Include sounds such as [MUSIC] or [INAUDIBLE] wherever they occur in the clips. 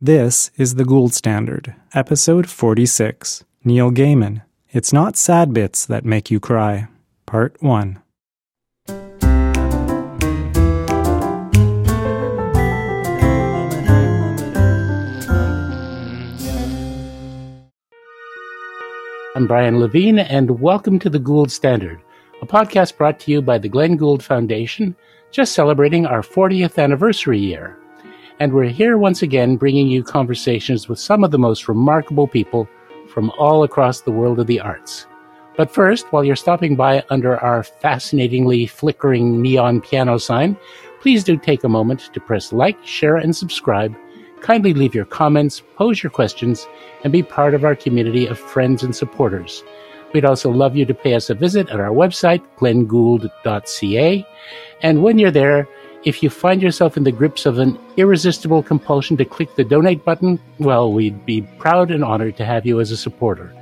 This is The Gould Standard, episode 46. Neil Gaiman. It's not sad bits that make you cry. Part 1. I'm Brian Levine, and welcome to The Gould Standard, a podcast brought to you by the Glenn Gould Foundation, just celebrating our 40th anniversary year. And we're here once again bringing you conversations with some of the most remarkable people from all across the world of the arts. But first, while you're stopping by under our fascinatingly flickering neon piano sign, please do take a moment to press like, share, and subscribe. Kindly leave your comments, pose your questions, and be part of our community of friends and supporters. We'd also love you to pay us a visit at our website, glenngould.ca. And when you're there, if you find yourself in the grips of an irresistible compulsion to click the donate button, well, we'd be proud and honored to have you as a supporter.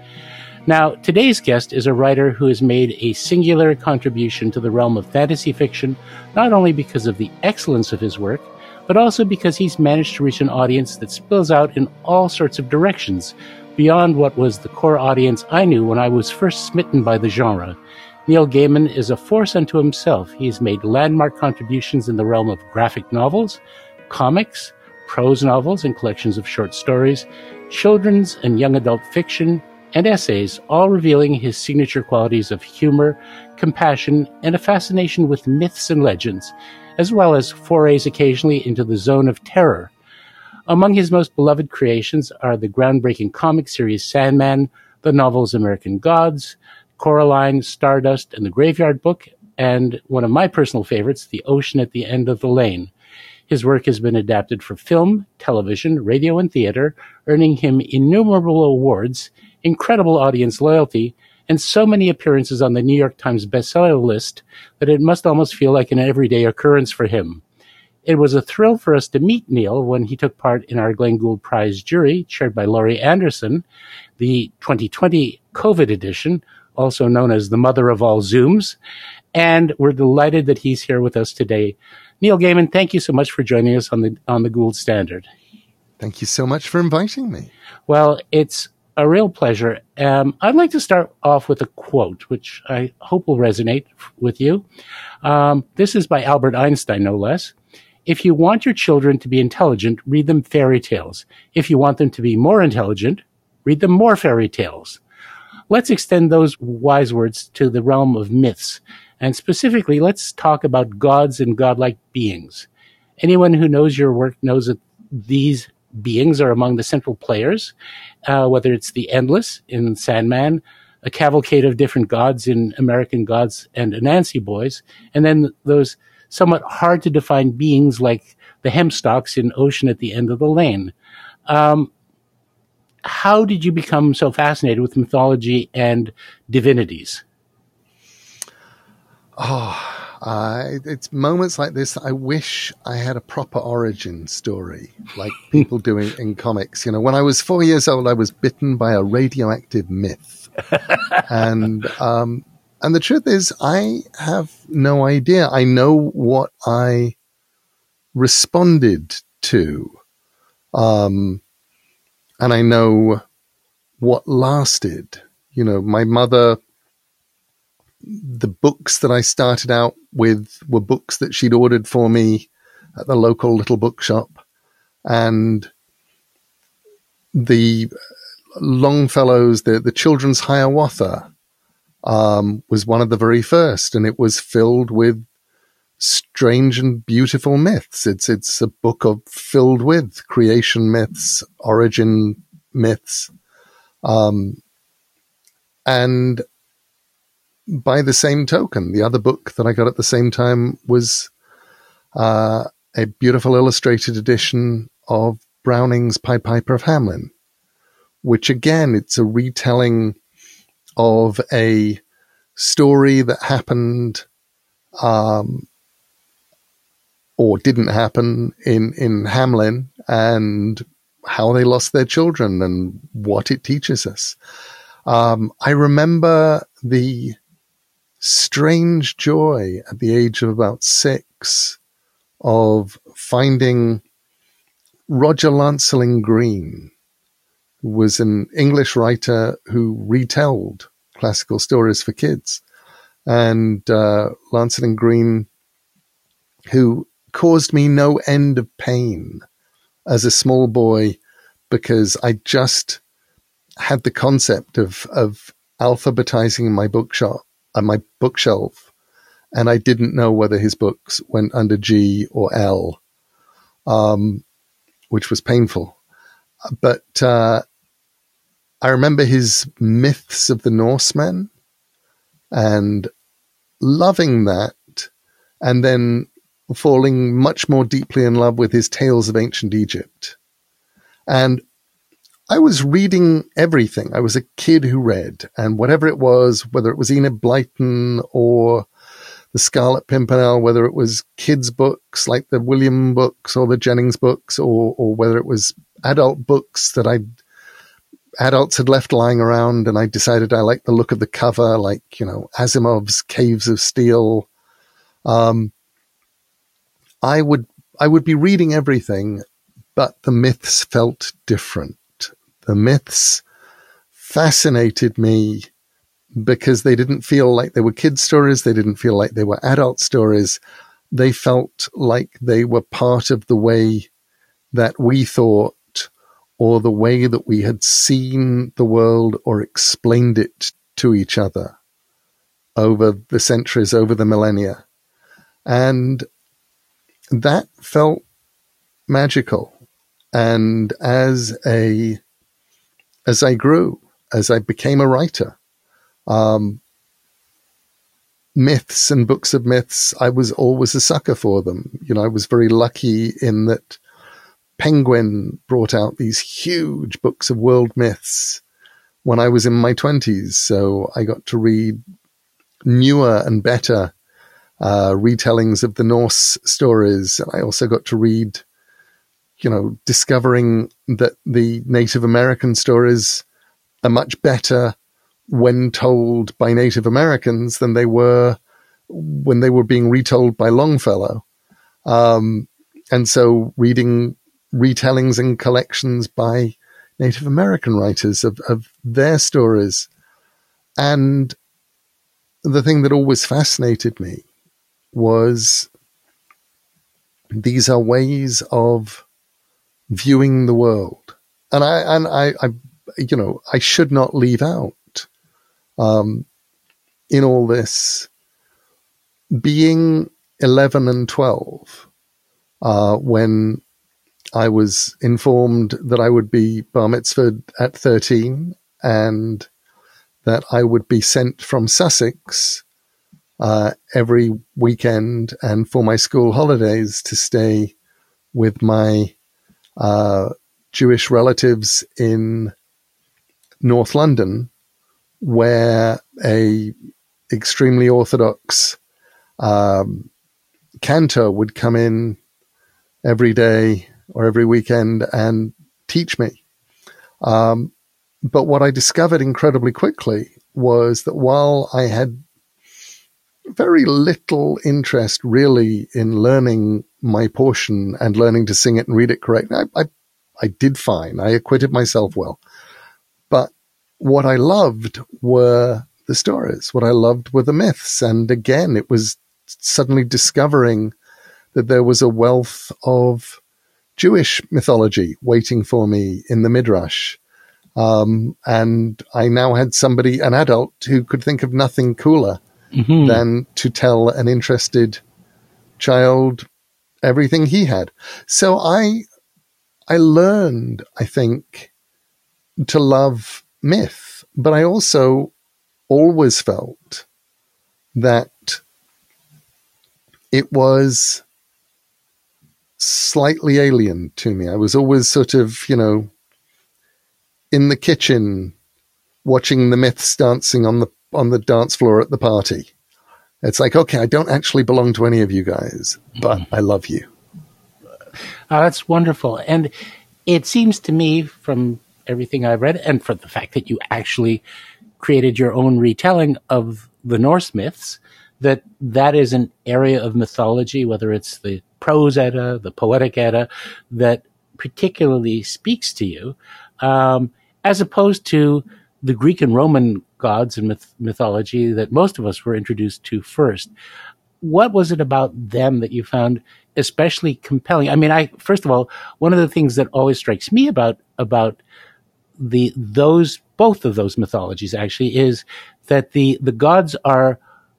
Now, today's guest is a writer who has made a singular contribution to the realm of fantasy fiction, not only because of the excellence of his work, but also because he's managed to reach an audience that spills out in all sorts of directions, beyond what was the core audience I knew when I was first smitten by the genre. Neil Gaiman is a force unto himself. He's made landmark contributions in the realm of graphic novels, comics, prose novels and collections of short stories, children's and young adult fiction, and essays, all revealing his signature qualities of humor, compassion, and a fascination with myths and legends, as well as forays occasionally into the zone of terror. Among his most beloved creations are the groundbreaking comic series Sandman, the novels American Gods, Coraline, Stardust, and the Graveyard Book, and one of my personal favorites, The Ocean at the End of the Lane. His work has been adapted for film, television, radio, and theater, earning him innumerable awards, incredible audience loyalty, and so many appearances on the New York Times bestseller list that it must almost feel like an everyday occurrence for him. It was a thrill for us to meet Neil when he took part in our Glenn Gould Prize jury, chaired by Laurie Anderson, the 2020 COVID edition, also known as the mother of all Zooms. And we're delighted that he's here with us today. Neil Gaiman, thank you so much for joining us on the on the Gould Standard. Thank you so much for inviting me. Well, it's a real pleasure. Um, I'd like to start off with a quote, which I hope will resonate with you. Um, this is by Albert Einstein, no less. If you want your children to be intelligent, read them fairy tales. If you want them to be more intelligent, read them more fairy tales. Let's extend those wise words to the realm of myths. And specifically, let's talk about gods and godlike beings. Anyone who knows your work knows that these beings are among the central players, uh, whether it's the Endless in Sandman, a cavalcade of different gods in American Gods and Anansi Boys, and then those somewhat hard to define beings like the Hempstocks in Ocean at the End of the Lane. Um, how did you become so fascinated with mythology and divinities? Oh, uh, it's moments like this I wish I had a proper origin story, like [LAUGHS] people do in, in comics. You know, when I was four years old, I was bitten by a radioactive myth, and um, and the truth is, I have no idea. I know what I responded to. Um, and I know what lasted. You know, my mother, the books that I started out with were books that she'd ordered for me at the local little bookshop. And the Longfellow's, the, the children's Hiawatha, um, was one of the very first, and it was filled with strange and beautiful myths. It's it's a book of filled with creation myths, origin myths, um, and by the same token, the other book that I got at the same time was uh, a beautiful illustrated edition of Browning's Pied Piper of Hamelin, which again, it's a retelling of a story that happened um, or didn't happen in, in Hamelin and how they lost their children and what it teaches us. Um, I remember the strange joy at the age of about six of finding Roger Lancelyn Green who was an English writer who retold classical stories for kids. And uh, Lancelyn Green, who caused me no end of pain as a small boy because I just had the concept of, of alphabetizing my bookshop, uh, my bookshelf, and I didn't know whether his books went under G or L, um, which was painful. But uh, I remember his myths of the Norsemen and loving that, and then falling much more deeply in love with his tales of ancient Egypt. And I was reading everything. I was a kid who read, and whatever it was, whether it was Enid Blyton or the Scarlet Pimpernel, whether it was kids' books like the William books or the Jennings books, or or whether it was adult books that I adults had left lying around, and I decided I liked the look of the cover, like you know Asimov's Caves of Steel. Um, I would I would be reading everything, but the myths felt different the myths fascinated me because they didn't feel like they were kid stories. They didn't feel like they were adult stories. They felt like they were part of the way that we thought or the way that we had seen the world or explained it to each other over the centuries, over the millennia. And that felt magical. And as a as I grew, as I became a writer. Um, myths and books of myths, I was always a sucker for them. You know, I was very lucky in that Penguin brought out these huge books of world myths when I was in my 20s. So I got to read newer and better uh, retellings of the Norse stories. And I also got to read you know, discovering that the Native American stories are much better when told by Native Americans than they were when they were being retold by Longfellow. Um, and so reading retellings and collections by Native American writers of, of their stories. And the thing that always fascinated me was these are ways of viewing the world. And I, and I, I you know, I should not leave out, um, in all this being 11 and 12, uh, when I was informed that I would be bar mitzvahed at 13 and that I would be sent from Sussex uh, every weekend and for my school holidays to stay with my uh, Jewish relatives in North London, where a extremely orthodox um, cantor would come in every day or every weekend and teach me. Um, but what I discovered incredibly quickly was that while I had very little interest really in learning my portion and learning to sing it and read it correctly. I, I, I did fine. I acquitted myself well. But what I loved were the stories. What I loved were the myths. And again, it was suddenly discovering that there was a wealth of Jewish mythology waiting for me in the Midrash. Um, and I now had somebody, an adult, who could think of nothing cooler mm-hmm. than to tell an interested child everything he had. So I, I learned, I think, to love myth, but I also always felt that it was slightly alien to me. I was always sort of, you know, in the kitchen watching the myths dancing on the on the dance floor at the party. It's like, okay, I don't actually belong to any of you guys, but I love you. Oh, that's wonderful. And it seems to me from everything I've read and from the fact that you actually created your own retelling of the Norse myths, that that is an area of mythology, whether it's the prose Edda, the poetic Edda, that particularly speaks to you, um, as opposed to the Greek and Roman gods and myth- mythology that most of us were introduced to first. What was it about them that you found especially compelling? I mean, I first of all, one of the things that always strikes me about about the those both of those mythologies actually is that the the gods are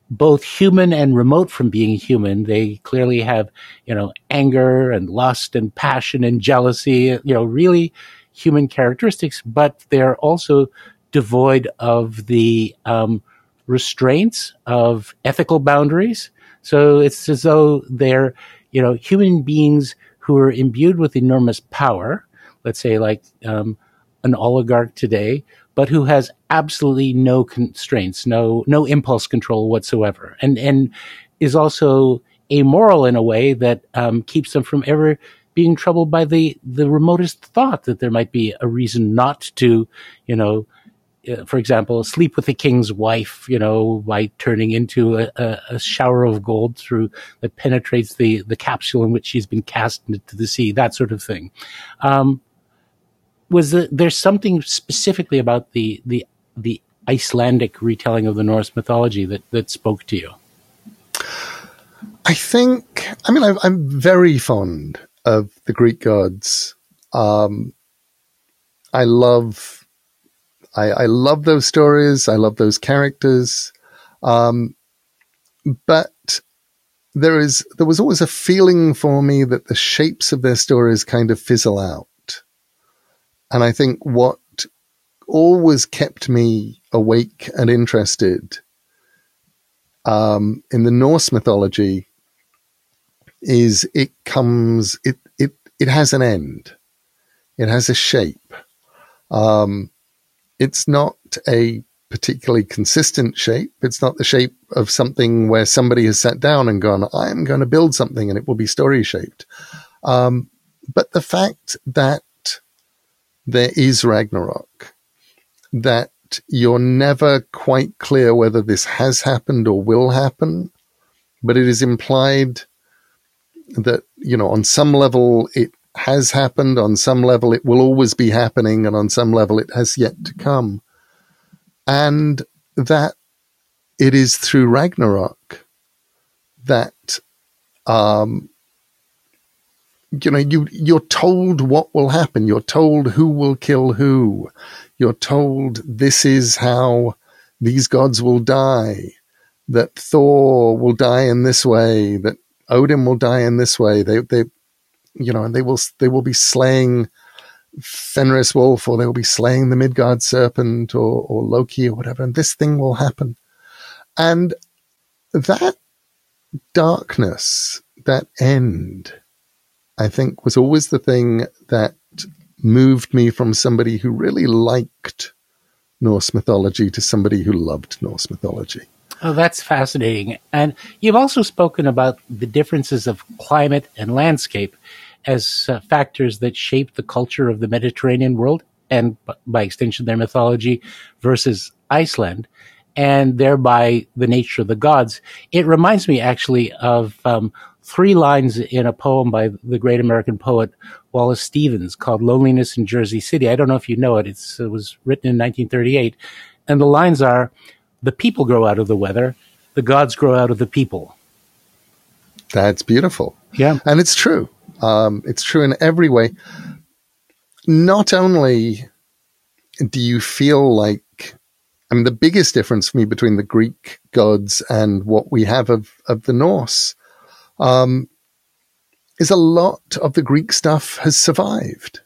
both human and remote from being human. They clearly have, you know, anger and lust and passion and jealousy, you know, really human characteristics, but they're also devoid of the um, restraints of ethical boundaries. So it's as though they're, you know, human beings who are imbued with enormous power. Let's say like um, an oligarch today, but who has absolutely no constraints, no no impulse control whatsoever, and and is also amoral in a way that um, keeps them from ever being troubled by the the remotest thought that there might be a reason not to, you know, for example, sleep with the king's wife, you know, by turning into a, a, shower of gold through that penetrates the the capsule in which she's been cast into the sea, that sort of thing. Um, was the, there something specifically about the the the Icelandic retelling of the Norse mythology that that spoke to you? I think. I mean, I, am very fond of the Greek gods. Um, I love. I, I, love those stories. I love those characters. Um, but there is there was always a feeling for me that the shapes of their stories kind of fizzle out. And I think what always kept me awake and interested um, in the Norse mythology is it comes it it it has an end. It has a shape. Um, it's not a particularly consistent shape. It's not the shape of something where somebody has sat down and gone, I'm going to build something and it will be story shaped. Um, but the fact that there is Ragnarok, that you're never quite clear whether this has happened or will happen, but it is implied that, you know, on some level it has happened, on some level it will always be happening, and on some level it has yet to come. And that it is through Ragnarok that um, you know, you, you're told what will happen. You're told who will kill who. You're told this is how these gods will die, that Thor will die in this way, that Odin will die in this way. They, they, you know, and they will, they will be slaying Fenris wolf or they will be slaying the Midgard serpent or, or Loki or whatever. And this thing will happen. And that darkness, that end, I think was always the thing that moved me from somebody who really liked Norse mythology to somebody who loved Norse mythology. Oh, that's fascinating. And you've also spoken about the differences of climate and landscape as uh, factors that shape the culture of the Mediterranean world and by extension their mythology versus Iceland and thereby the nature of the gods. It reminds me actually of um, three lines in a poem by the great American poet Wallace Stevens called Loneliness in Jersey City. I don't know if you know it. It's, it was written in 1938. And the lines are, the people grow out of the weather. The gods grow out of the people. That's beautiful. Yeah. And it's true. Um, it's true in every way. Not only do you feel like, I mean, the biggest difference for me between the Greek gods and what we have of, of the Norse um, is a lot of the Greek stuff has survived.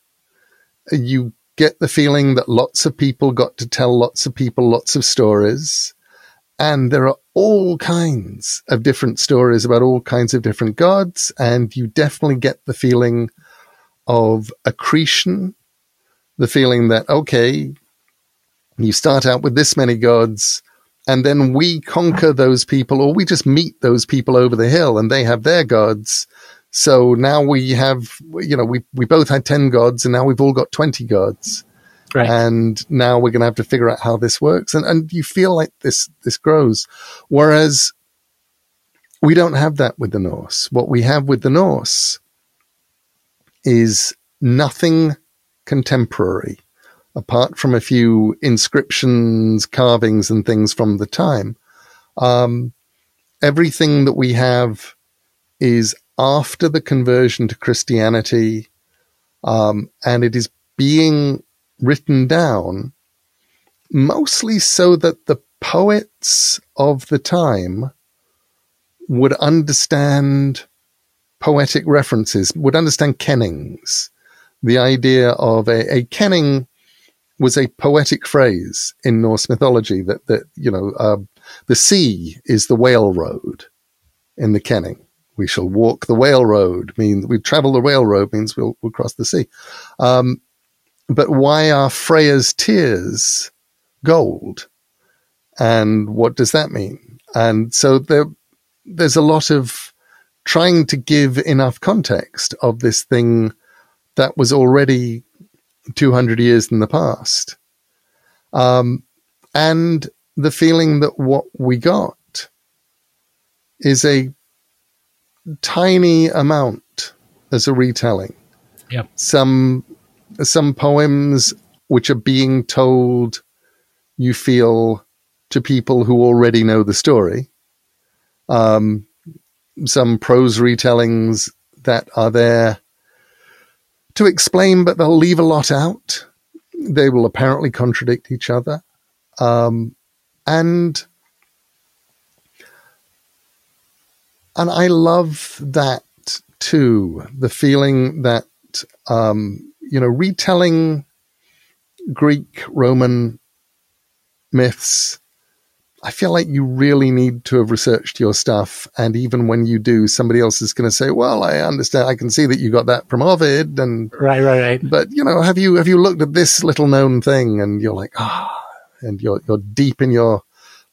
You get the feeling that lots of people got to tell lots of people lots of stories. And there are all kinds of different stories about all kinds of different gods. And you definitely get the feeling of accretion, the feeling that, okay, you start out with this many gods and then we conquer those people or we just meet those people over the hill and they have their gods. So now we have, you know, we, we both had 10 gods and now we've all got 20 gods. Right. And now we're going to have to figure out how this works. And, and you feel like this, this grows. Whereas we don't have that with the Norse. What we have with the Norse is nothing contemporary, apart from a few inscriptions, carvings, and things from the time. Um, everything that we have is after the conversion to Christianity, um, and it is being written down mostly so that the poets of the time would understand poetic references, would understand kennings. The idea of a, a kenning was a poetic phrase in Norse mythology that, that you know, uh, the sea is the whale road in the kenning. We shall walk the whale road means we travel the whale road means we'll, we'll cross the sea. Um, but why are Freya's tears gold? And what does that mean? And so there, there's a lot of trying to give enough context of this thing that was already 200 years in the past. Um, and the feeling that what we got is a tiny amount as a retelling. Yep. Some some poems which are being told you feel to people who already know the story. Um, some prose retellings that are there to explain, but they'll leave a lot out. They will apparently contradict each other. Um, and and I love that too. The feeling that um, you know, retelling Greek Roman myths. I feel like you really need to have researched your stuff. And even when you do, somebody else is going to say, well, I understand. I can see that you got that from Ovid and right, right, right. But you know, have you, have you looked at this little known thing and you're like, ah, oh, and you're, you're deep in your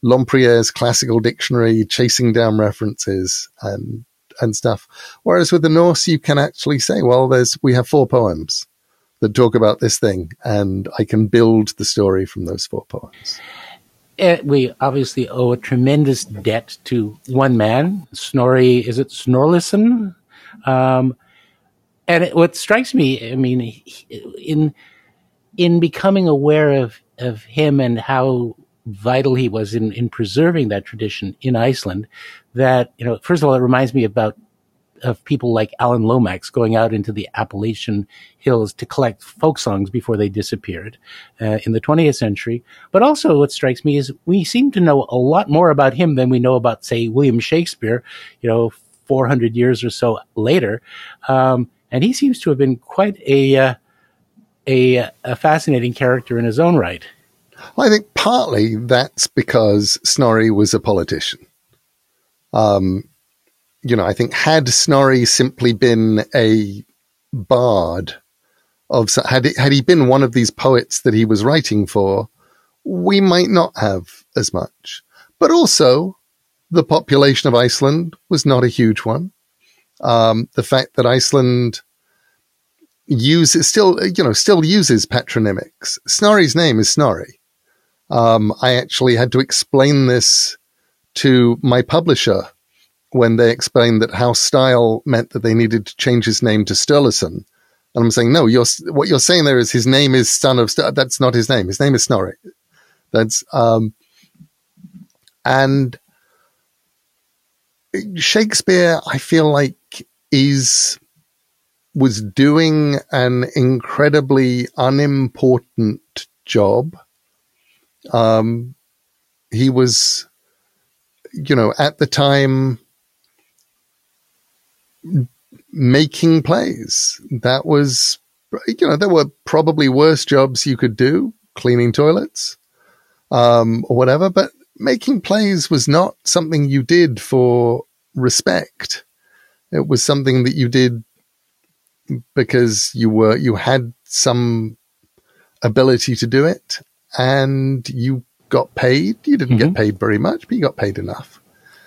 Lempriere's classical dictionary, chasing down references and, and stuff. Whereas with the Norse, you can actually say, well, there's, we have four poems that talk about this thing and I can build the story from those four poems. Uh, we obviously owe a tremendous debt to one man, Snorri, is it Snorlason? Um, and it, what strikes me, I mean, in, in becoming aware of of him and how vital he was in, in preserving that tradition in Iceland that, you know, first of all, it reminds me about of people like Alan Lomax going out into the Appalachian hills to collect folk songs before they disappeared uh, in the 20th century. But also what strikes me is we seem to know a lot more about him than we know about, say, William Shakespeare, you know, 400 years or so later. Um, and he seems to have been quite a, uh, a, a fascinating character in his own right. Well, I think partly that's because Snorri was a politician. Um, you know, I think had Snorri simply been a bard of, had, had he been one of these poets that he was writing for, we might not have as much. But also, the population of Iceland was not a huge one. Um, the fact that Iceland uses still, you know, still uses patronymics. Snorri's name is Snorri. Um, I actually had to explain this to my publisher when they explained that House Style meant that they needed to change his name to Sturluson. And I'm saying, no, you're, what you're saying there is his name is son of, St- that's not his name. His name is Snorri. That's, um, and Shakespeare, I feel like is was doing an incredibly unimportant job. Um, he was, you know, at the time making plays. That was, you know, there were probably worse jobs you could do, cleaning toilets, um, or whatever, but making plays was not something you did for respect. It was something that you did because you were, you had some ability to do it and you got paid. You didn't mm-hmm. get paid very much, but you got paid enough.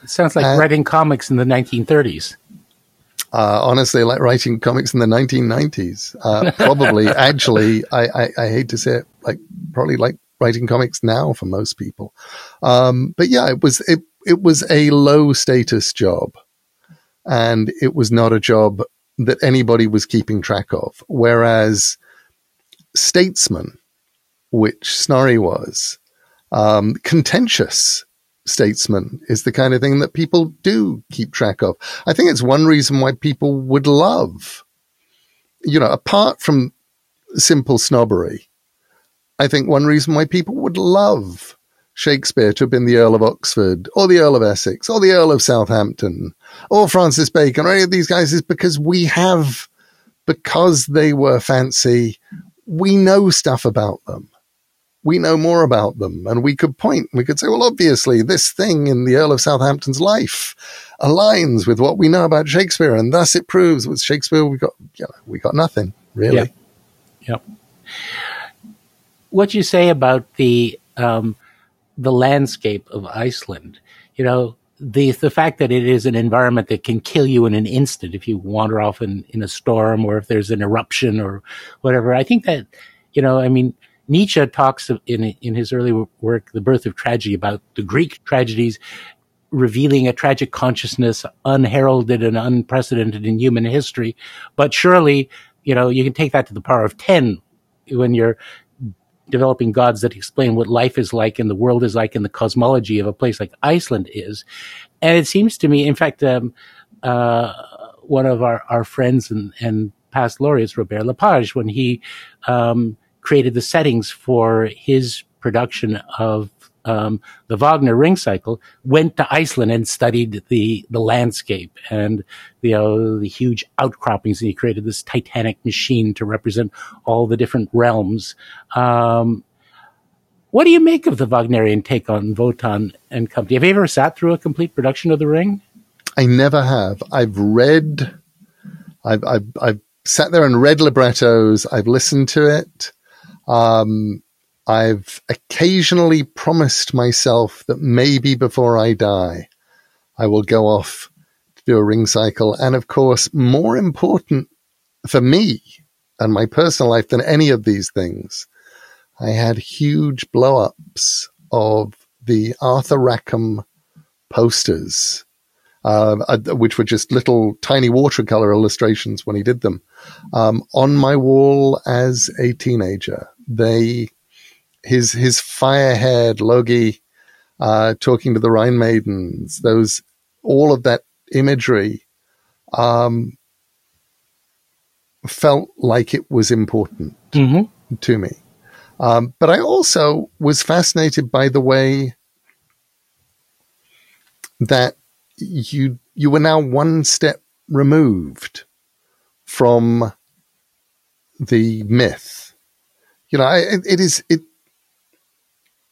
It sounds like and, writing comics in the 1930s. Uh, honestly, like writing comics in the 1990s. Uh, probably, [LAUGHS] actually, I, I, I, hate to say it, like probably like writing comics now for most people. Um, but yeah, it was it it was a low status job, and it was not a job that anybody was keeping track of. Whereas statesman, which Snorri was, um, contentious statesman is the kind of thing that people do keep track of. I think it's one reason why people would love, you know, apart from simple snobbery, I think one reason why people would love Shakespeare to have been the Earl of Oxford or the Earl of Essex or the Earl of Southampton or Francis Bacon or any of these guys is because we have, because they were fancy, we know stuff about them. We know more about them and we could point, we could say, well, obviously this thing in the Earl of Southampton's life aligns with what we know about Shakespeare. And thus it proves with Shakespeare, we got, you know, we got nothing really. Yep. yep. What you say about the, um, the landscape of Iceland. You know, the the fact that it is an environment that can kill you in an instant if you wander off in, in a storm or if there's an eruption or whatever. I think that, you know, I mean, Nietzsche talks in in his early work, The Birth of Tragedy, about the Greek tragedies revealing a tragic consciousness unheralded and unprecedented in human history. But surely, you know, you can take that to the power of 10 when you're developing gods that explain what life is like and the world is like and the cosmology of a place like Iceland is. And it seems to me, in fact, um, uh, one of our, our friends and, and past laureates, Robert Lepage, when he um, created the settings for his production of um, the Wagner Ring Cycle, went to Iceland and studied the the landscape and you know the huge outcroppings, and he created this titanic machine to represent all the different realms. Um, what do you make of the Wagnerian take on Wotan and company? Have you ever sat through a complete production of The Ring? I never have. I've read, I've, I've, I've sat there and read librettos. I've listened to it. Um, I've occasionally promised myself that maybe before I die, I will go off to do a ring cycle. And of course, more important for me and my personal life than any of these things, I had huge blow ups of the Arthur Rackham posters, uh, which were just little tiny watercolor illustrations when he did them, um, on my wall as a teenager. They his his fire haired Logi uh, talking to the Rhine maidens, those all of that imagery um, felt like it was important mm-hmm. to me. Um, but I also was fascinated by the way that you you were now one step removed from the myth. You know, it, it is it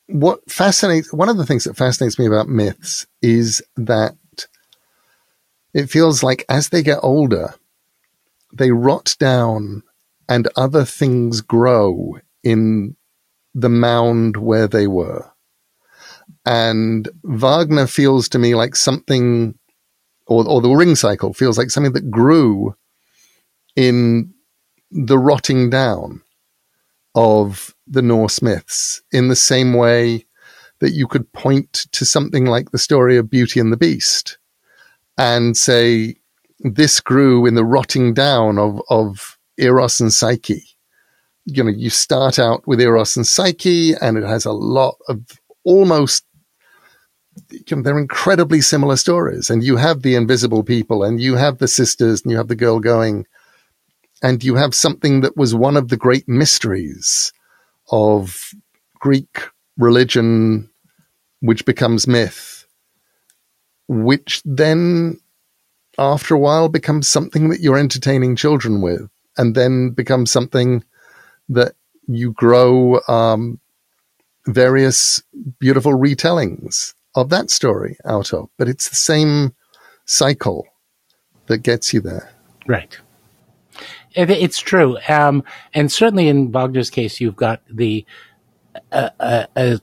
what fascinates one of the things that fascinates me about myths is that it feels like as they get older, they rot down and other things grow in the mound where they were. And Wagner feels to me like something, or, or the ring cycle feels like something that grew in the rotting down of the Norse myths in the same way that you could point to something like the story of Beauty and the Beast and say, this grew in the rotting down of, of Eros and Psyche. You know, you start out with Eros and Psyche and it has a lot of almost they're incredibly similar stories. And you have the invisible people and you have the sisters and you have the girl going and you have something that was one of the great mysteries of Greek religion, which becomes myth, which then after a while becomes something that you're entertaining children with, and then becomes something that you grow um, various beautiful retellings of that story out of. But it's the same cycle that gets you there. Right. It's true, um, and certainly in Wagner's case, you've got the uh, uh, uh,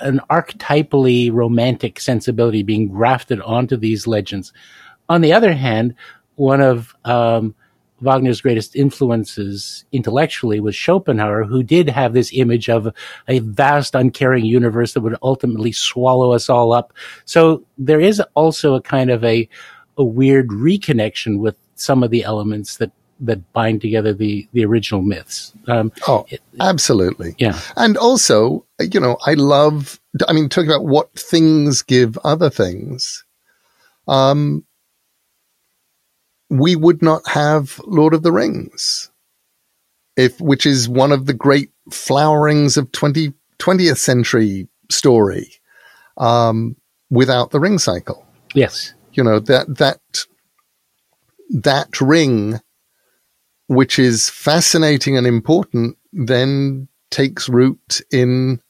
an archetypally romantic sensibility being grafted onto these legends. On the other hand, one of um, Wagner's greatest influences intellectually was Schopenhauer, who did have this image of a vast, uncaring universe that would ultimately swallow us all up. So there is also a kind of a, a weird reconnection with some of the elements that that bind together the the original myths. Um, oh, absolutely. Yeah, and also, you know, I love. I mean, talking about what things give other things. Um, we would not have Lord of the Rings, if which is one of the great flowerings of 20, 20th century story, um, without the ring cycle. Yes, you know that that that ring which is fascinating and important, then takes root in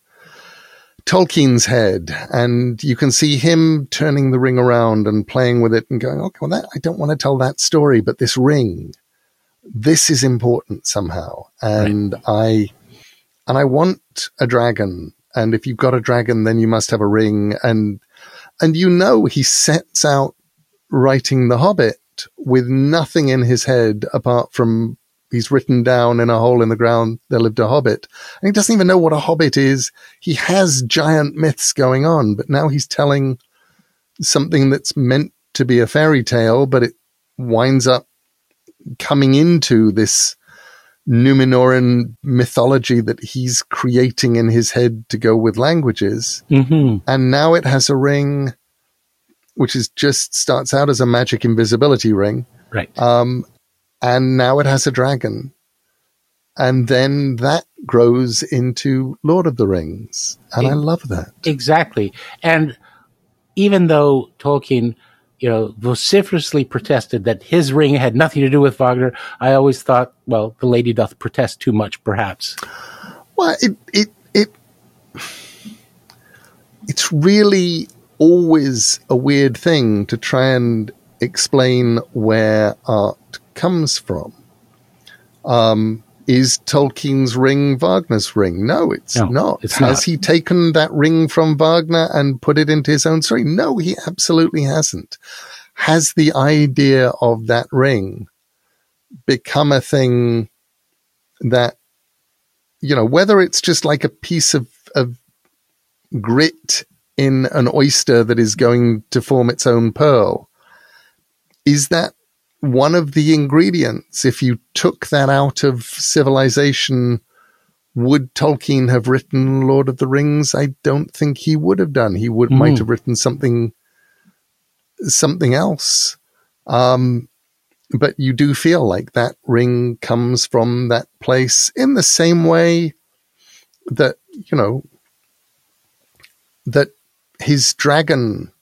Tolkien's head. And you can see him turning the ring around and playing with it and going, okay, well, that, I don't want to tell that story, but this ring, this is important somehow. And right. I, and I want a dragon. And if you've got a dragon, then you must have a ring. And, and you know, he sets out writing The Hobbit with nothing in his head apart from he's written down in a hole in the ground there lived a hobbit. And he doesn't even know what a hobbit is. He has giant myths going on, but now he's telling something that's meant to be a fairy tale, but it winds up coming into this Numenorean mythology that he's creating in his head to go with languages. Mm-hmm. And now it has a ring which is just starts out as a magic invisibility ring. Right. Um, and now it has a dragon. And then that grows into Lord of the Rings. And it, I love that. Exactly. And even though Tolkien, you know, vociferously protested that his ring had nothing to do with Wagner, I always thought, well, the lady doth protest too much, perhaps. Well, it, it, it, it's really always a weird thing to try and explain where art comes from. Um, is Tolkien's ring Wagner's ring? No, it's no, not. It's Has not. he taken that ring from Wagner and put it into his own story? No, he absolutely hasn't. Has the idea of that ring become a thing that, you know, whether it's just like a piece of, of grit in an oyster that is going to form its own pearl. Is that one of the ingredients? If you took that out of civilization, would Tolkien have written Lord of the Rings? I don't think he would have done. He would mm. might have written something something else. Um, but you do feel like that ring comes from that place in the same way that you know that his dragon,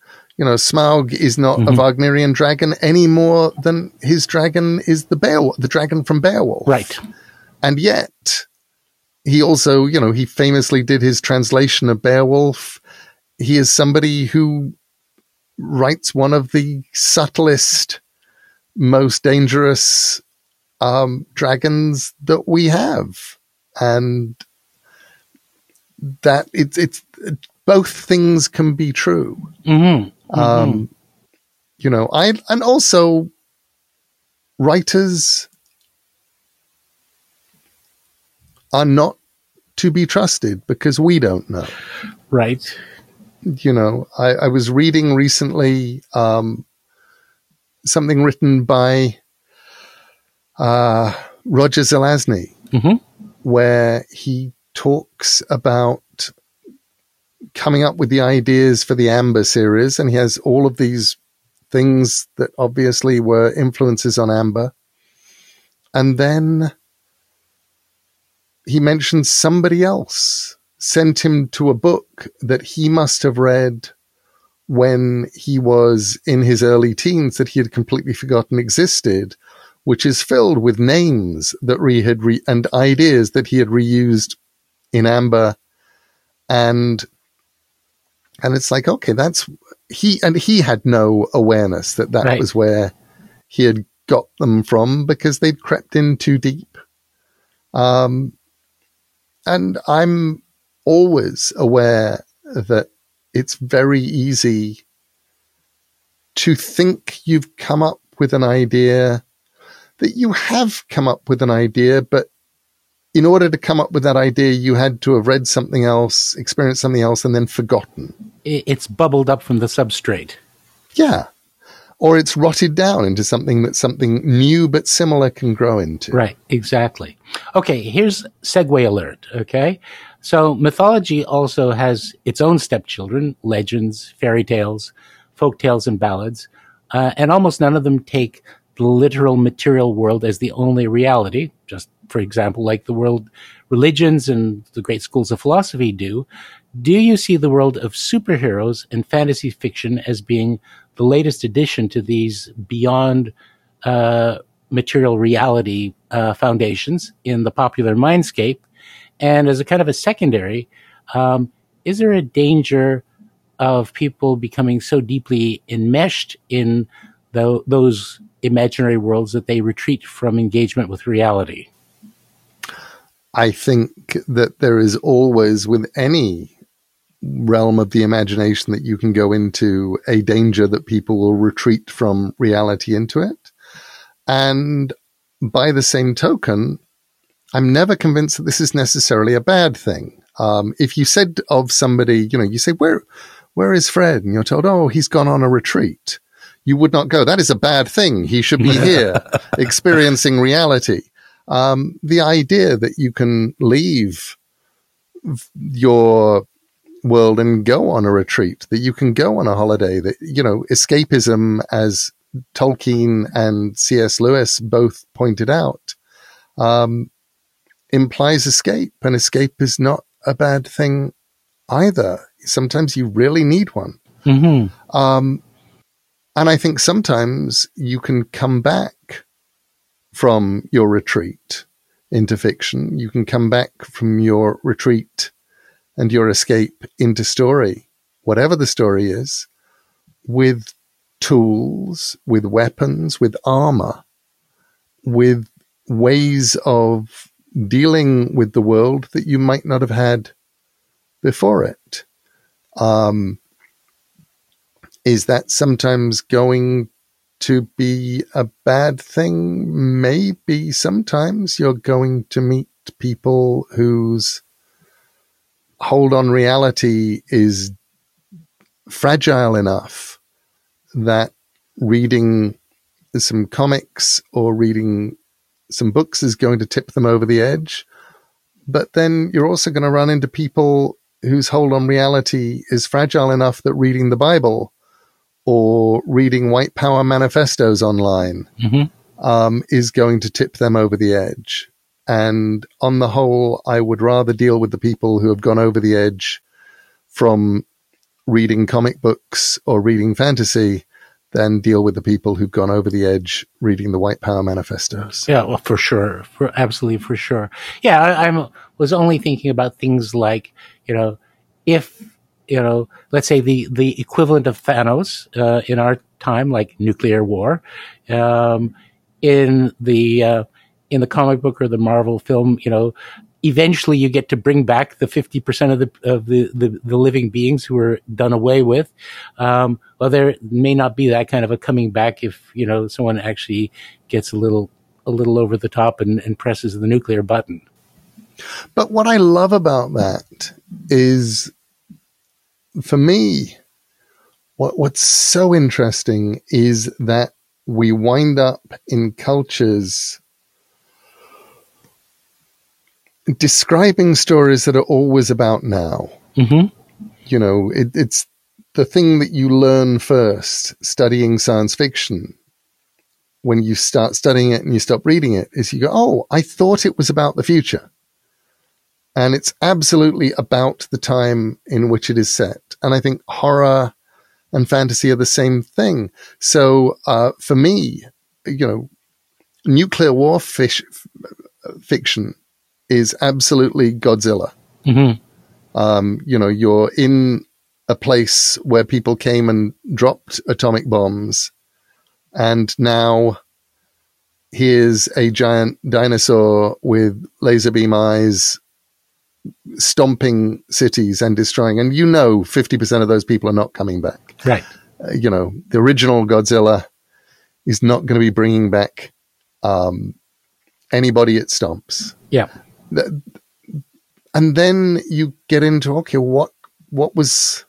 you know, Smaug is not mm-hmm. a Wagnerian dragon any more than his dragon is the bear, the dragon from Beowulf. Right. And yet he also, you know, he famously did his translation of Beowulf. He is somebody who writes one of the subtlest, most dangerous um, dragons that we have. And that it's, it's both things can be true. Mm-hmm. Mm-hmm. Um, you know, I, and also writers are not to be trusted because we don't know. Right. You know, I, I was reading recently, um, something written by, uh, Roger Zelazny, mm-hmm. where he talks about coming up with the ideas for the Amber series, and he has all of these things that obviously were influences on Amber. And then he mentions somebody else sent him to a book that he must have read when he was in his early teens that he had completely forgotten existed, which is filled with names that he had re- and ideas that he had reused in Amber and and it's like, okay, that's he, and he had no awareness that that right. was where he had got them from because they'd crept in too deep. Um, and I'm always aware that it's very easy to think you've come up with an idea that you have come up with an idea, but in order to come up with that idea, you had to have read something else, experienced something else, and then forgotten. It's bubbled up from the substrate. Yeah. or it's rotted down into something that something new but similar can grow into. Right, exactly. Okay, here's segue alert. Okay. So mythology also has its own stepchildren, legends, fairy tales, folk tales, and ballads. Uh, and almost none of them take the literal material world as the only reality. For example, like the world religions and the great schools of philosophy do. Do you see the world of superheroes and fantasy fiction as being the latest addition to these beyond uh, material reality uh, foundations in the popular mindscape? And as a kind of a secondary, um, is there a danger of people becoming so deeply enmeshed in the, those imaginary worlds that they retreat from engagement with reality? I think that there is always, with any realm of the imagination that you can go into, a danger that people will retreat from reality into it. And by the same token, I'm never convinced that this is necessarily a bad thing. Um, if you said of somebody, you know, you say, where, where is Fred? And you're told, oh, he's gone on a retreat. You would not go. That is a bad thing. He should be [LAUGHS] here experiencing reality. Um, the idea that you can leave your world and go on a retreat, that you can go on a holiday, that, you know, escapism, as Tolkien and C.S. Lewis both pointed out, um, implies escape, and escape is not a bad thing either. Sometimes you really need one. Mm-hmm. Um, and I think sometimes you can come back from your retreat into fiction. You can come back from your retreat and your escape into story, whatever the story is, with tools, with weapons, with armor, with ways of dealing with the world that you might not have had before it. Um, is that sometimes going to be a bad thing? Maybe sometimes you're going to meet people whose hold on reality is fragile enough that reading some comics or reading some books is going to tip them over the edge. But then you're also going to run into people whose hold on reality is fragile enough that reading the Bible or reading white power manifestos online mm-hmm. um, is going to tip them over the edge. And on the whole, I would rather deal with the people who have gone over the edge from reading comic books or reading fantasy than deal with the people who've gone over the edge reading the white power manifestos. Yeah, well, for sure. For absolutely for sure. Yeah, I, I was only thinking about things like, you know, if you know, let's say the the equivalent of Thanos uh, in our time, like nuclear war, um, in the uh, in the comic book or the Marvel film, you know, eventually you get to bring back the 50% of the, of the, the, the living beings who were done away with. Um, well, there may not be that kind of a coming back if, you know, someone actually gets a little, a little over the top and, and presses the nuclear button. But what I love about that is for me, what, what's so interesting is that we wind up in cultures describing stories that are always about now. Mm-hmm. You know, it, it's the thing that you learn first studying science fiction. When you start studying it and you stop reading it, is you go, oh, I thought it was about the future. And it's absolutely about the time in which it is set. And I think horror and fantasy are the same thing. So, uh, for me, you know, nuclear war fish, fiction is absolutely Godzilla. Mm-hmm. Um, you know, you're in a place where people came and dropped atomic bombs, and now here's a giant dinosaur with laser beam eyes stomping cities and destroying. And you know, 50% of those people are not coming back. Right. Uh, you know, the original Godzilla is not going to be bringing back um, anybody it stomps. Yeah and then you get into okay, what what was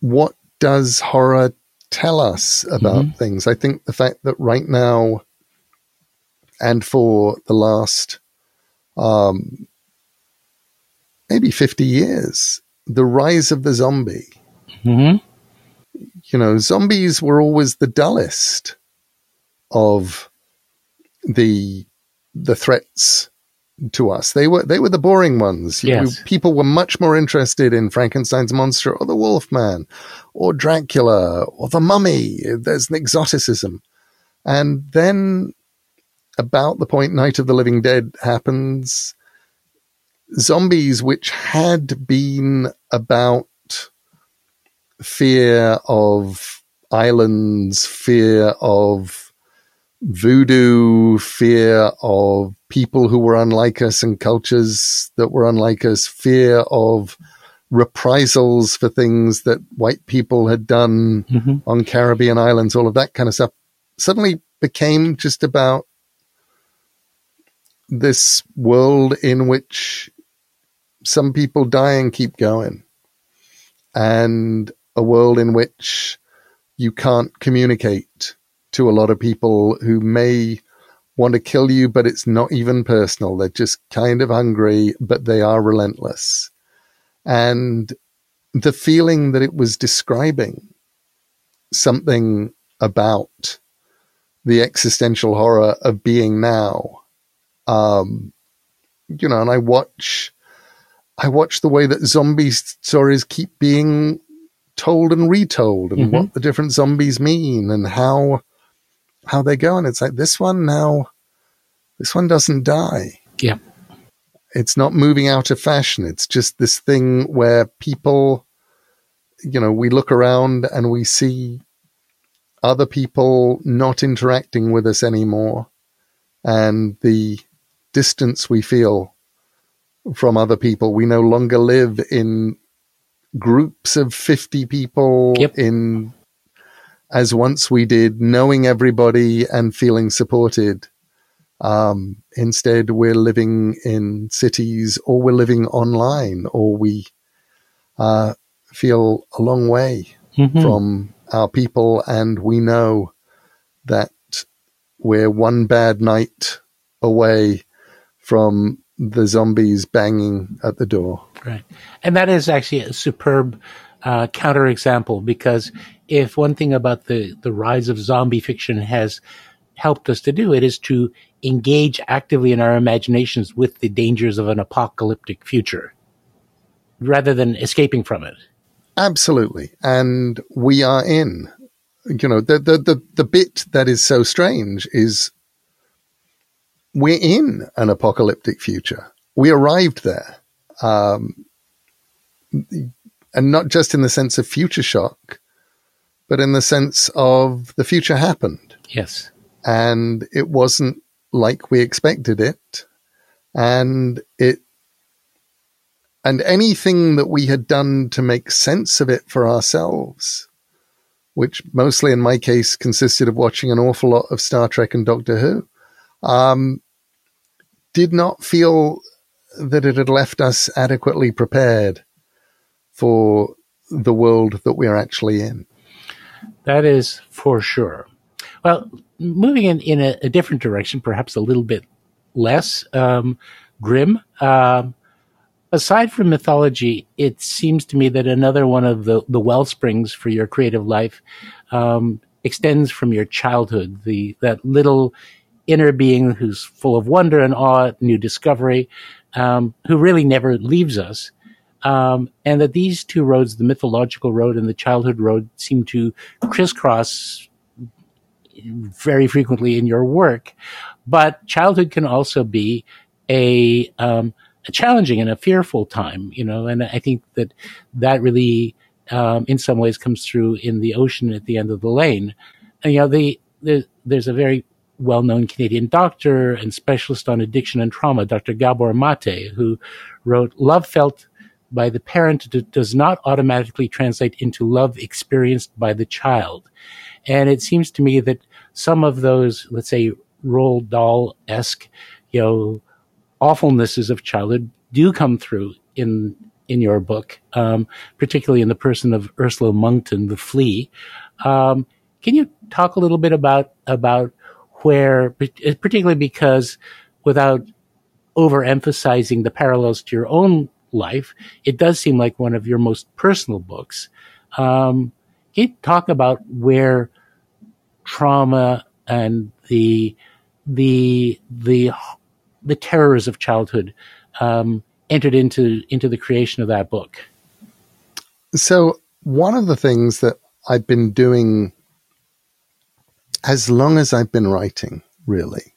what does horror tell us about mm-hmm. things. I think the fact that right now and for the last um, maybe 50 years, the rise of the zombie. Mm-hmm. You know, zombies were always the dullest of the the threats to us. They were they were the boring ones. Yes. people were much more interested in Frankenstein's monster or the Wolfman or Dracula or the Mummy. There's an exoticism, and then about the point Night of the Living Dead happens, zombies, which had been about fear of islands, fear of voodoo, fear of people who were unlike us and cultures that were unlike us, fear of reprisals for things that white people had done mm-hmm. on Caribbean islands, all of that kind of stuff, suddenly became just about this world in which some people die and keep going, and a world in which you can't communicate to a lot of people who may want to kill you, but it's not even personal. They're just kind of hungry, but they are relentless. And the feeling that it was describing something about the existential horror of being now. Um, you know, and I watch I watch the way that zombie stories keep being told and retold and mm-hmm. what the different zombies mean and how how they go. And it's like this one now, this one doesn't die. Yeah. It's not moving out of fashion. It's just this thing where people, you know, we look around and we see other people not interacting with us anymore. And the distance we feel from other people. We no longer live in groups of 50 people yep. in as once we did, knowing everybody and feeling supported. Um, instead, we're living in cities or we're living online or we uh, feel a long way mm-hmm. from our people and we know that we're one bad night away from the zombies banging at the door. Right. And that is actually a superb uh, counterexample because if one thing about the, the rise of zombie fiction has helped us to do it is to engage actively in our imaginations with the dangers of an apocalyptic future rather than escaping from it. Absolutely. And we are in. You know, the, the, the, the bit that is so strange is we're in an apocalyptic future. We arrived there. Um, and not just in the sense of future shock, but in the sense of the future happened. Yes. And it wasn't like we expected it. And it, and anything that we had done to make sense of it for ourselves, which mostly in my case consisted of watching an awful lot of Star Trek and Doctor Who, um, did not feel that it had left us adequately prepared for the world that we are actually in. That is for sure. Well, moving in, in a, a different direction, perhaps a little bit less um, grim. Um, aside from mythology, it seems to me that another one of the, the well springs for your creative life um, extends from your childhood. The that little inner being who's full of wonder and awe, new discovery, um, who really never leaves us. Um, and that these two roads, the mythological road and the childhood road, seem to crisscross very frequently in your work. But childhood can also be a, um, a challenging and a fearful time, you know, and I think that that really, um, in some ways comes through in the ocean at the end of the lane. And, you know, the, the there's a very well-known Canadian doctor and specialist on addiction and trauma, Dr. Gabor Mate, who wrote, love felt by the parent does not automatically translate into love experienced by the child. And it seems to me that some of those, let's say, Roald Dahl-esque, you know, awfulnesses of childhood do come through in in your book, um, particularly in the person of Ursula Monkton, the flea. Um, can you talk a little bit about about where, particularly because without overemphasizing the parallels to your own life, it does seem like one of your most personal books. Um, can you talk about where trauma and the the the the terrors of childhood um, entered into into the creation of that book? So one of the things that I've been doing as long as I've been writing, really,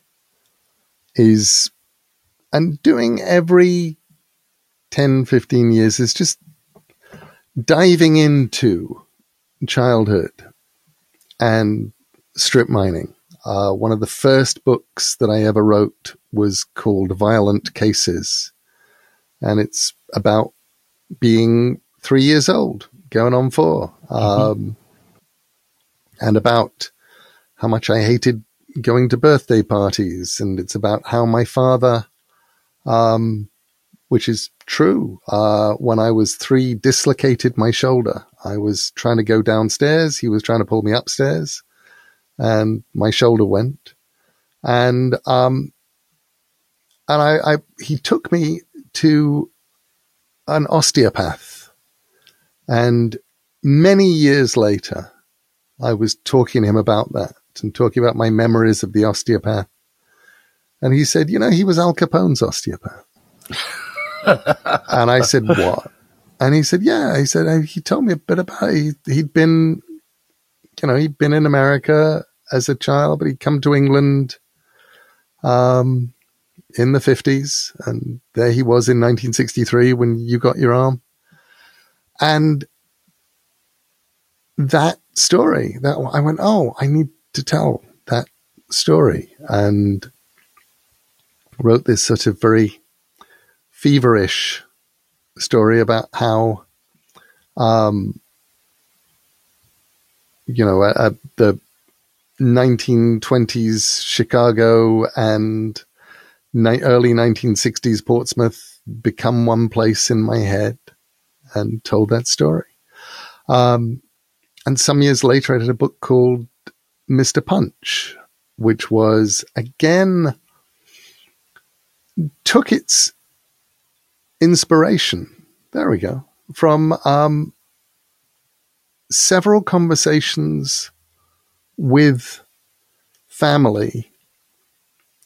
is and doing every 10, 15 years is just diving into childhood and strip mining. Uh, one of the first books that I ever wrote was called Violent Cases. And it's about being three years old, going on 4 mm-hmm. um, and about how much I hated going to birthday parties. And it's about how my father, um, which is true, uh, when I was three, dislocated my shoulder. I was trying to go downstairs. He was trying to pull me upstairs and my shoulder went. And, um, and I, I, he took me to an osteopath. And many years later, I was talking to him about that and talking about my memories of the osteopath. And he said, you know, he was Al Capone's osteopath. and I said, what? And he said, yeah. He said, he told me a bit about it. He, he'd been, you know, he'd been in America as a child, but he'd come to England, um, in the 50s. And there he was in 1963 when you got your arm. And that story, that I went, oh, I need to tell that story and wrote this sort of very feverish story about how, um, you know, the 1920s Chicago and ni- early 1960s Portsmouth become one place in my head and told that story. Um, and some years later, I did a book called Mr. Punch, which was again took its inspiration. There we go. From um, several conversations with family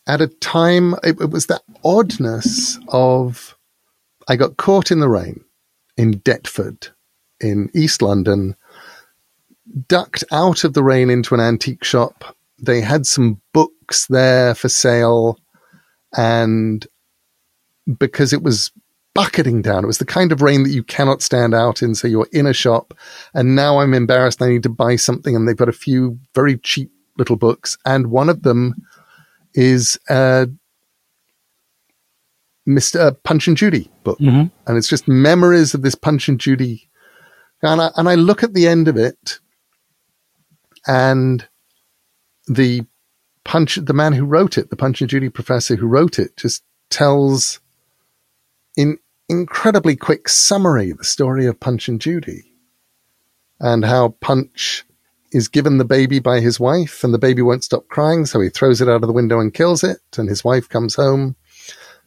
at a time, it, it was that oddness of I got caught in the rain in Deptford in East London ducked out of the rain into an antique shop. They had some books there for sale. And because it was bucketing down, it was the kind of rain that you cannot stand out in. So you're in a shop and now I'm embarrassed. I need to buy something. And they've got a few very cheap little books. And one of them is, uh, Mr. Uh, Punch and Judy book. Mm-hmm. And it's just memories of this Punch and Judy. And I, and I look at the end of it and the punch, the man who wrote it, the Punch and Judy professor who wrote it, just tells in incredibly quick summary the story of Punch and Judy and how Punch is given the baby by his wife and the baby won't stop crying. So he throws it out of the window and kills it. And his wife comes home,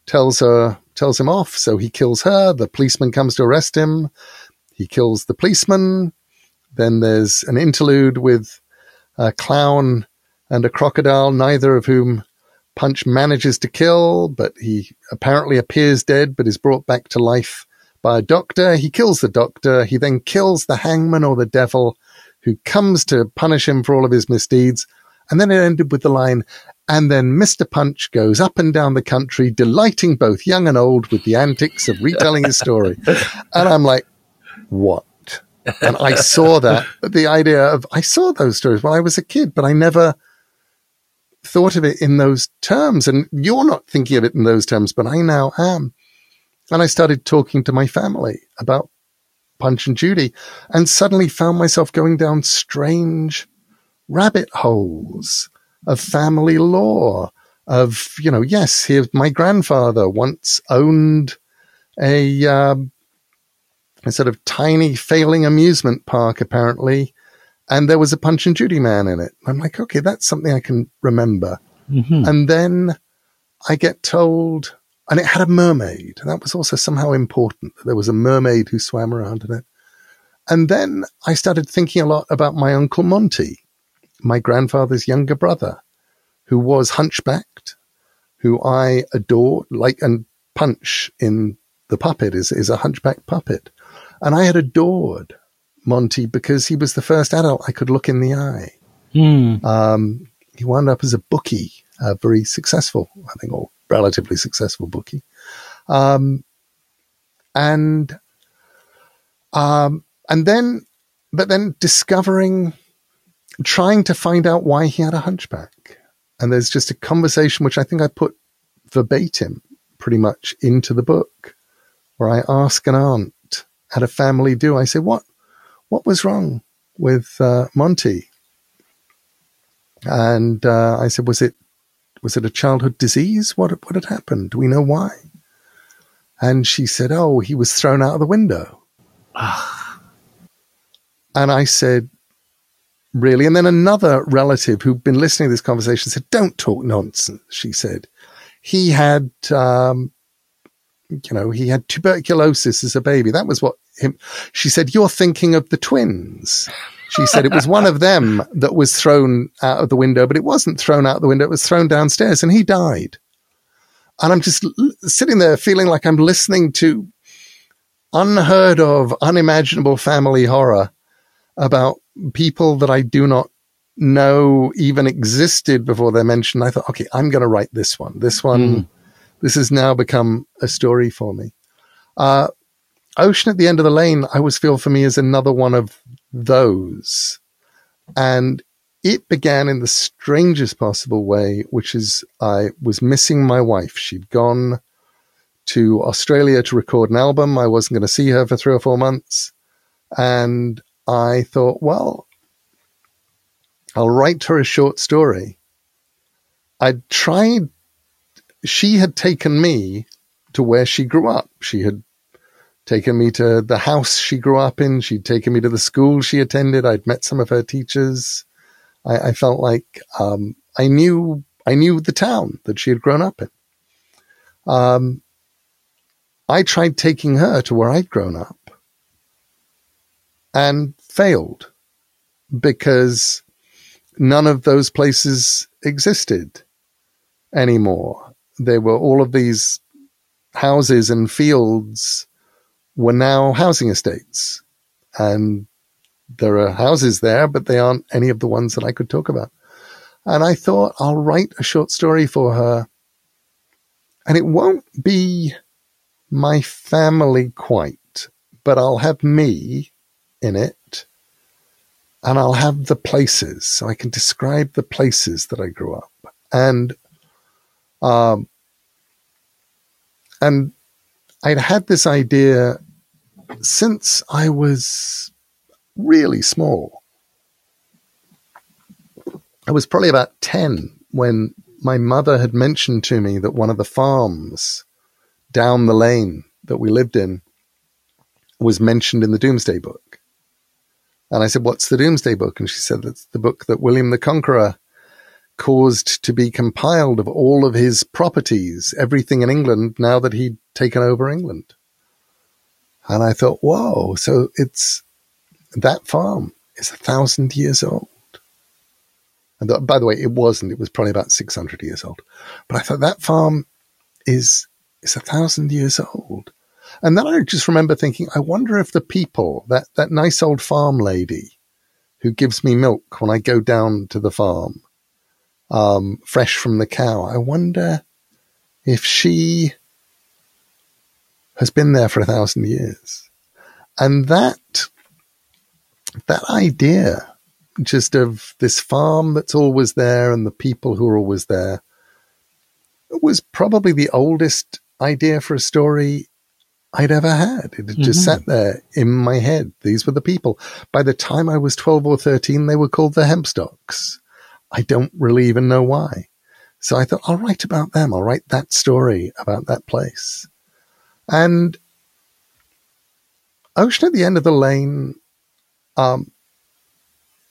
tells her, tells him off. So he kills her. The policeman comes to arrest him. He kills the policeman. Then there's an interlude with a clown and a crocodile, neither of whom Punch manages to kill, but he apparently appears dead, but is brought back to life by a doctor. He kills the doctor. He then kills the hangman or the devil who comes to punish him for all of his misdeeds. And then it ended with the line, and then Mr. Punch goes up and down the country, delighting both young and old with the antics of retelling his story. [LAUGHS] And I'm like, what? And I saw that the idea of I saw those stories when I was a kid, but I never thought of it in those terms. And you're not thinking of it in those terms, but I now am. And I started talking to my family about Punch and Judy and suddenly found myself going down strange rabbit holes of family lore of, you know, yes, here, my grandfather once owned a, um, a sort of tiny failing amusement park, apparently. and there was a Punch and Judy man in it. I'm like, okay, that's something I can remember. Mhm. And then I get told, and it had a mermaid. And that was also somehow important. That there was a mermaid who swam around in it. And then I started thinking a lot about my uncle Monty, my grandfather's younger brother, who was hunchbacked, who I adored, like, and Punch in the puppet is, is a hunchback puppet. And I had adored Monty because he was the first adult I could look in the eye. Hmm. Um, he wound up as a bookie, a very successful, I think, or relatively successful bookie. Um, and, um, and then, but then discovering, trying to find out why he had a hunchback. And there's just a conversation, which I think I put verbatim pretty much into the book, where I ask an aunt at a family do. I said, what, what was wrong with uh, Monty? And uh, I said, was it was it a childhood disease? What what had happened? Do we know why? And she said, oh, he was thrown out of the window. [SIGHS] and I said, really? And then another relative who'd been listening to this conversation said, don't talk nonsense. She said, he had, um, you know, he had tuberculosis as a baby. That was what him. She said, you're thinking of the twins. She said it was one of them that was thrown out of the window, but it wasn't thrown out the window. It was thrown downstairs and he died. And I'm just l- sitting there feeling like I'm listening to unheard of, unimaginable family horror about people that I do not know even existed before they're mentioned. I thought, okay, I'm going to write this one. This one, hmm. This has now become a story for me. Uh, Ocean at the End of the Lane, I always feel for me is another one of those. And it began in the strangest possible way, which is I was missing my wife. She'd gone to Australia to record an album. I wasn't going to see her for three or four months. And I thought, well, I'll write her a short story. I'd tried, she had taken me to where she grew up. She had taken me to the house she grew up in. She'd taken me to the school she attended. I'd met some of her teachers. I, I felt like um, I knew I knew the town that she had grown up in. Um, I tried taking her to where I'd grown up and failed because none of those places existed anymore. There were all of these houses and fields were now housing estates. And there are houses there, but they aren't any of the ones that I could talk about. And I thought I'll write a short story for her. And it won't be my family quite, but I'll have me in it. And I'll have the places so I can describe the places that I grew up. And, um, and I'd had this idea since I was really small. I was probably about 10 when my mother had mentioned to me that one of the farms down the lane that we lived in was mentioned in the Domesday Book. And I said, What's the Domesday Book? And she said, That's the book that William the Conqueror caused to be compiled of all of his properties, everything in England now that he'd taken over England. And I thought, whoa, so it's that farm is a thousand years old. And th- by the way, it wasn't, it was probably about 600 years old. But I thought that farm is, is a thousand years old. And then I just remember thinking, I wonder if the people, that, that nice old farm lady who gives me milk when I go down to the farm, um, fresh from the cow, I wonder if she has been there for a thousand years. And that, that idea just of this farm that's always there and the people who are always there was probably the oldest idea for a story I'd ever had. It had just Mhm. sat there in my head. These were the people. By the time I was 12 or 13, they were called the Hempstocks. I don't really even know why. So I thought, I'll write about them. I'll write that story about that place. And Ocean at the End of the Lane, um,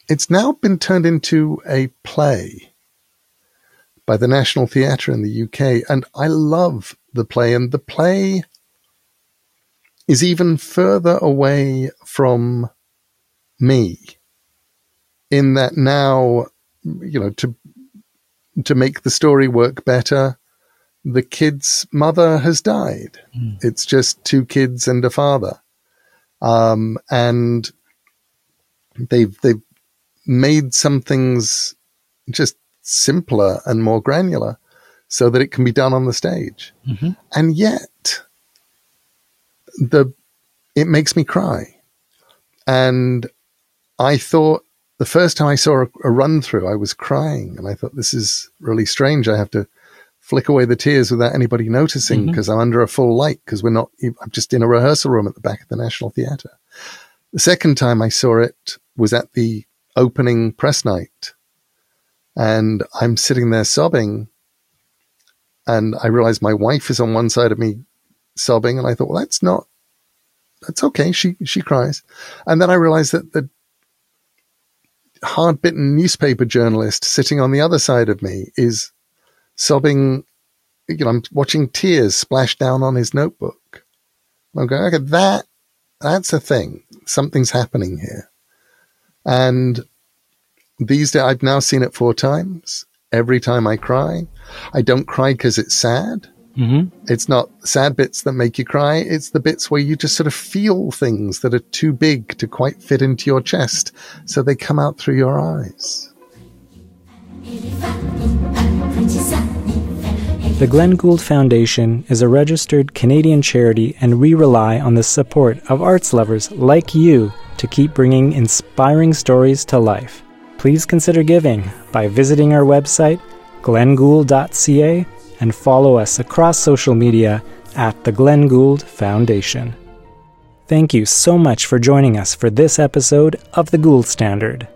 it's now been turned into a play by the National Theatre in the UK. And I love the play. And the play is even further away from me in that now, you know, to, to make the story work better, the kid's mother has died. Mm. It's just two kids and a father. Um, and they've, they've made some things just simpler and more granular so that it can be done on the stage. Mm-hmm. And yet the, it makes me cry. And I thought the first time I saw a, a run through, I was crying and I thought, this is really strange. I have to flick away the tears without anybody noticing because mm-hmm. I'm under a full light because we're not, I'm just in a rehearsal room at the back of the National Theatre. The second time I saw it was at the opening press night and I'm sitting there sobbing and I realized my wife is on one side of me sobbing and I thought, well, that's not, that's okay. She, she cries. And then I realized that the hard bitten newspaper journalist sitting on the other side of me is sobbing. You know, I'm watching tears splash down on his notebook. I'm going, okay, that, that's a thing. Something's happening here. And these days, I've now seen it four times. Every time I cry, I don't cry because it's sad. Mm-hmm. It's not sad bits that make you cry. It's the bits where you just sort of feel things that are too big to quite fit into your chest. So they come out through your eyes. The Glenn Gould Foundation is a registered Canadian charity, and we rely on the support of arts lovers like you to keep bringing inspiring stories to life. Please consider giving by visiting our website, glengould.ca, and follow us across social media at the Glenn Gould Foundation. Thank you so much for joining us for this episode of The Gould Standard.